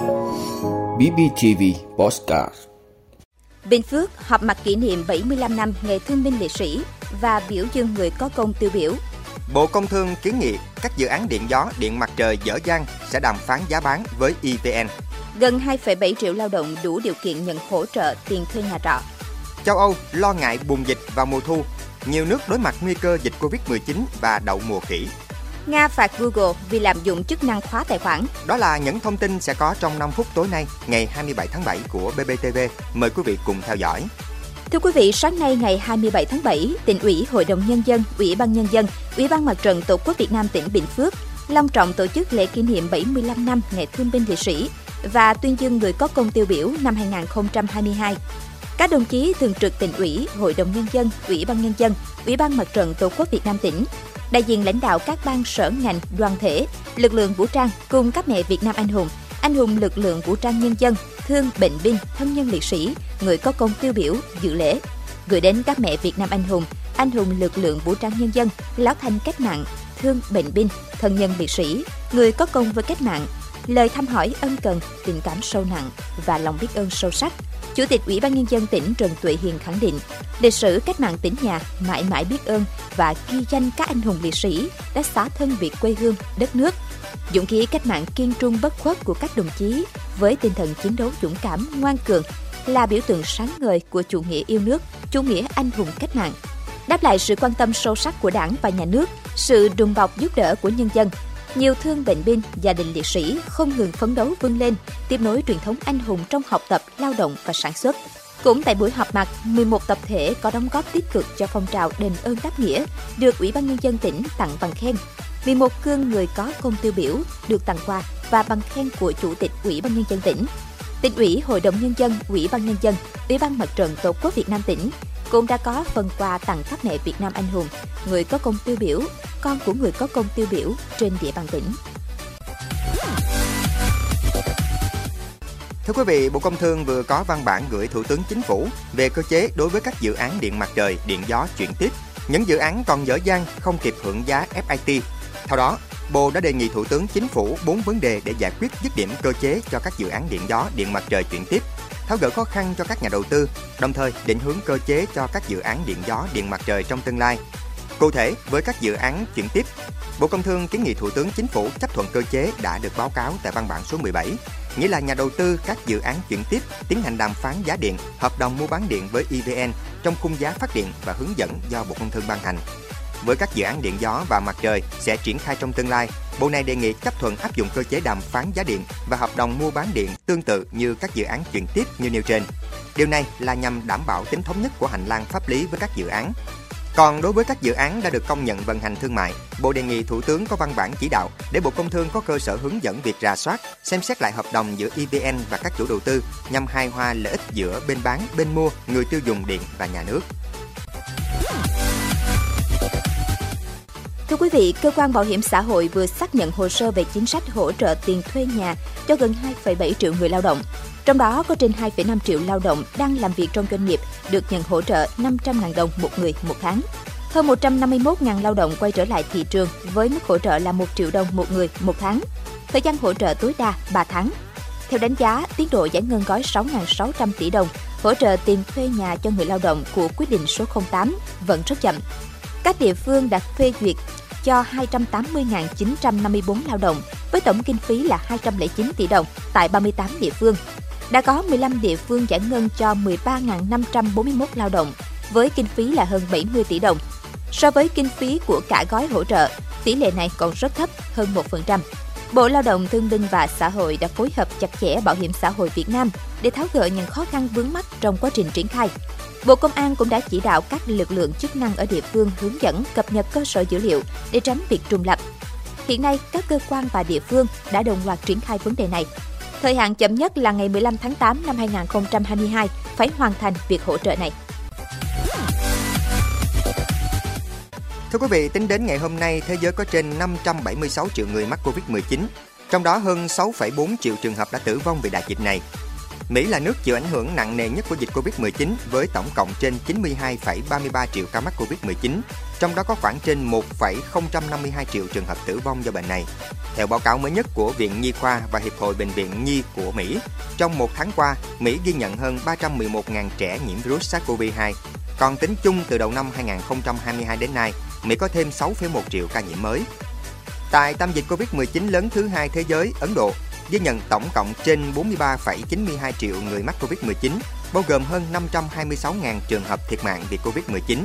BBTV Postcard Bình Phước họp mặt kỷ niệm 75 năm Ngày Thương binh Liệt sĩ và biểu dương người có công tiêu biểu. Bộ Công Thương kiến nghị các dự án điện gió, điện mặt trời dở dang sẽ đàm phán giá bán với EVN. Gần 2,7 triệu lao động đủ điều kiện nhận hỗ trợ tiền thuê nhà trọ. Châu Âu lo ngại bùng dịch vào mùa thu, nhiều nước đối mặt nguy cơ dịch Covid-19 và đậu mùa khỉ. Nga phạt Google vì lạm dụng chức năng khóa tài khoản. Đó là những thông tin sẽ có trong 5 phút tối nay, ngày 27 tháng 7 của BBTV. Mời quý vị cùng theo dõi. Thưa quý vị, sáng nay ngày 27 tháng 7, tỉnh ủy, Hội đồng Nhân dân, Ủy ban Nhân dân, Ủy ban Mặt trận Tổ quốc Việt Nam tỉnh Bình Phước long trọng tổ chức lễ kỷ niệm 75 năm Ngày Thương binh Liệt sĩ và tuyên dương người có công tiêu biểu năm 2022. Các đồng chí thường trực tỉnh ủy, Hội đồng Nhân dân, Ủy ban Nhân dân, Ủy ban Mặt trận Tổ quốc Việt Nam tỉnh, đại diện lãnh đạo các ban sở ngành, đoàn thể, lực lượng vũ trang cùng các mẹ Việt Nam anh hùng, anh hùng lực lượng vũ trang nhân dân, thương bệnh binh, thân nhân liệt sĩ, người có công tiêu biểu dự lễ, gửi đến các mẹ Việt Nam anh hùng, anh hùng lực lượng vũ trang nhân dân, lão thành cách mạng, thương bệnh binh, thân nhân liệt sĩ, người có công với cách mạng, lời thăm hỏi ân cần, tình cảm sâu nặng và lòng biết ơn sâu sắc. Chủ tịch Ủy ban Nhân dân tỉnh Trần Tuệ Hiền khẳng định, lịch sử cách mạng tỉnh nhà mãi mãi biết ơn và ghi danh các anh hùng liệt sĩ đã xá thân vì quê hương, đất nước. Dũng khí cách mạng kiên trung bất khuất của các đồng chí với tinh thần chiến đấu dũng cảm, ngoan cường là biểu tượng sáng ngời của chủ nghĩa yêu nước, chủ nghĩa anh hùng cách mạng. Đáp lại sự quan tâm sâu sắc của Đảng và Nhà nước, sự đùm bọc giúp đỡ của nhân dân, nhiều thương bệnh binh, gia đình liệt sĩ không ngừng phấn đấu vươn lên, tiếp nối truyền thống anh hùng trong học tập, lao động và sản xuất. Cũng tại buổi họp mặt, 11 tập thể có đóng góp tích cực cho phong trào đền ơn đáp nghĩa được Ủy ban Nhân dân tỉnh tặng bằng khen. 11 gương người có công tiêu biểu được tặng quà và bằng khen của Chủ tịch Ủy ban Nhân dân tỉnh. Tỉnh ủy, Hội đồng Nhân dân, Ủy ban Nhân dân, Ủy ban Mặt trận Tổ quốc Việt Nam tỉnh cũng đã có phần quà tặng các mẹ Việt Nam anh hùng, người có công tiêu biểu, con của người có công tiêu biểu trên địa bàn tỉnh. Thưa quý vị, Bộ Công Thương vừa có văn bản gửi Thủ tướng Chính phủ về cơ chế đối với các dự án điện mặt trời, điện gió chuyển tiếp. Những dự án còn dở dang không kịp hưởng giá FIT. Theo đó, Bộ đã đề nghị Thủ tướng Chính phủ 4 vấn đề để giải quyết dứt điểm cơ chế cho các dự án điện gió, điện mặt trời chuyển tiếp, tháo gỡ khó khăn cho các nhà đầu tư, đồng thời định hướng cơ chế cho các dự án điện gió, điện mặt trời trong tương lai. Cụ thể, với các dự án chuyển tiếp, Bộ Công Thương kiến nghị Thủ tướng Chính phủ chấp thuận cơ chế đã được báo cáo tại văn bản số 17, nghĩa là nhà đầu tư các dự án chuyển tiếp tiến hành đàm phán giá điện, hợp đồng mua bán điện với EVN trong khung giá phát điện và hướng dẫn do Bộ Công Thương ban hành. Với các dự án điện gió và mặt trời sẽ triển khai trong tương lai, Bộ này đề nghị chấp thuận áp dụng cơ chế đàm phán giá điện và hợp đồng mua bán điện tương tự như các dự án chuyển tiếp như nêu trên. Điều này là nhằm đảm bảo tính thống nhất của hành lang pháp lý với các dự án. Còn đối với các dự án đã được công nhận vận hành thương mại, Bộ đề nghị Thủ tướng có văn bản chỉ đạo để Bộ Công Thương có cơ sở hướng dẫn việc rà soát, xem xét lại hợp đồng giữa EVN và các chủ đầu tư nhằm hài hòa lợi ích giữa bên bán, bên mua, người tiêu dùng điện và nhà nước. Thưa quý vị, cơ quan bảo hiểm xã hội vừa xác nhận hồ sơ về chính sách hỗ trợ tiền thuê nhà cho gần 2,7 triệu người lao động. Trong đó có trên 2,5 triệu lao động đang làm việc trong doanh nghiệp được nhận hỗ trợ 500.000 đồng một người một tháng. Hơn 151.000 lao động quay trở lại thị trường với mức hỗ trợ là 1 triệu đồng một người một tháng. Thời gian hỗ trợ tối đa 3 tháng. Theo đánh giá, tiến độ giải ngân gói 6.600 tỷ đồng hỗ trợ tiền thuê nhà cho người lao động của quyết định số 08 vẫn rất chậm. Các địa phương đã phê duyệt cho 280.954 lao động với tổng kinh phí là 209 tỷ đồng tại 38 địa phương. Đã có 15 địa phương giải ngân cho 13.541 lao động với kinh phí là hơn 70 tỷ đồng. So với kinh phí của cả gói hỗ trợ, tỷ lệ này còn rất thấp, hơn 1%. Bộ Lao động Thương binh và Xã hội đã phối hợp chặt chẽ Bảo hiểm xã hội Việt Nam để tháo gỡ những khó khăn vướng mắt trong quá trình triển khai. Bộ Công an cũng đã chỉ đạo các lực lượng chức năng ở địa phương hướng dẫn cập nhật cơ sở dữ liệu để tránh việc trùng lập. Hiện nay, các cơ quan và địa phương đã đồng loạt triển khai vấn đề này. Thời hạn chậm nhất là ngày 15 tháng 8 năm 2022 phải hoàn thành việc hỗ trợ này. Thưa quý vị, tính đến ngày hôm nay, thế giới có trên 576 triệu người mắc Covid-19, trong đó hơn 6,4 triệu trường hợp đã tử vong vì đại dịch này. Mỹ là nước chịu ảnh hưởng nặng nề nhất của dịch Covid-19 với tổng cộng trên 92,33 triệu ca mắc Covid-19. trong đó có khoảng trên 1,052 triệu trường hợp tử vong do bệnh này. Theo báo cáo mới nhất của Viện Nhi khoa và Hiệp hội Bệnh viện Nhi của Mỹ, trong một tháng qua, Mỹ ghi nhận hơn 311.000 trẻ nhiễm virus SARS-CoV-2. Còn tính chung từ đầu năm 2022 đến nay, Mỹ có thêm 6,1 triệu ca nhiễm mới. Tại tâm dịch Covid-19 lớn thứ hai thế giới, Ấn Độ ghi nhận tổng cộng trên 43,92 triệu người mắc Covid-19, bao gồm hơn 526.000 trường hợp thiệt mạng vì Covid-19.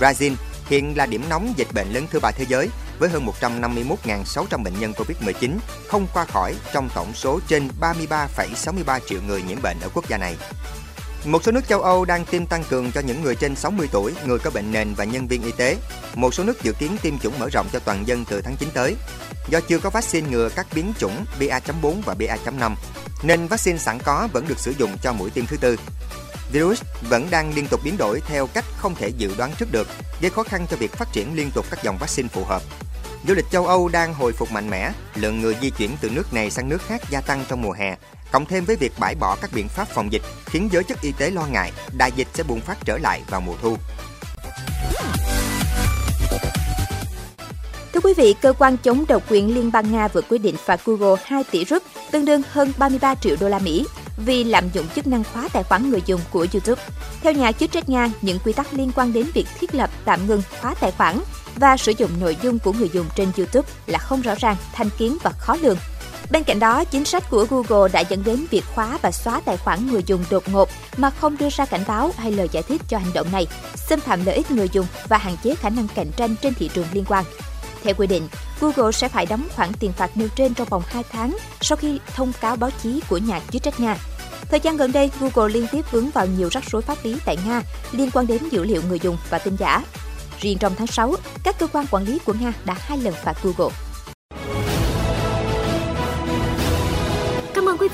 Brazil hiện là điểm nóng dịch bệnh lớn thứ ba thế giới với hơn 151.600 bệnh nhân Covid-19 không qua khỏi trong tổng số trên 33,63 triệu người nhiễm bệnh ở quốc gia này. Một số nước châu Âu đang tiêm tăng cường cho những người trên 60 tuổi, người có bệnh nền và nhân viên y tế. Một số nước dự kiến tiêm chủng mở rộng cho toàn dân từ tháng 9 tới. Do chưa có vaccine ngừa các biến chủng BA.4 và BA.5, nên vaccine sẵn có vẫn được sử dụng cho mũi tiêm thứ tư. Virus vẫn đang liên tục biến đổi theo cách không thể dự đoán trước được, gây khó khăn cho việc phát triển liên tục các dòng vaccine phù hợp. Du lịch châu Âu đang hồi phục mạnh mẽ, lượng người di chuyển từ nước này sang nước khác gia tăng trong mùa hè, cộng thêm với việc bãi bỏ các biện pháp phòng dịch khiến giới chức y tế lo ngại đại dịch sẽ bùng phát trở lại vào mùa thu. Thưa quý vị, cơ quan chống độc quyền Liên bang Nga vừa quyết định phạt Google 2 tỷ rúp, tương đương hơn 33 triệu đô la Mỹ vì lạm dụng chức năng khóa tài khoản người dùng của YouTube. Theo nhà chức trách Nga, những quy tắc liên quan đến việc thiết lập, tạm ngừng, khóa tài khoản và sử dụng nội dung của người dùng trên YouTube là không rõ ràng, thanh kiến và khó lường. Bên cạnh đó, chính sách của Google đã dẫn đến việc khóa và xóa tài khoản người dùng đột ngột mà không đưa ra cảnh báo hay lời giải thích cho hành động này, xâm phạm lợi ích người dùng và hạn chế khả năng cạnh tranh trên thị trường liên quan. Theo quy định, Google sẽ phải đóng khoản tiền phạt nêu trên trong vòng 2 tháng sau khi thông cáo báo chí của nhà chức trách Nga. Thời gian gần đây, Google liên tiếp vướng vào nhiều rắc rối pháp lý tại Nga liên quan đến dữ liệu người dùng và tin giả. Riêng trong tháng 6, các cơ quan quản lý của Nga đã hai lần phạt Google.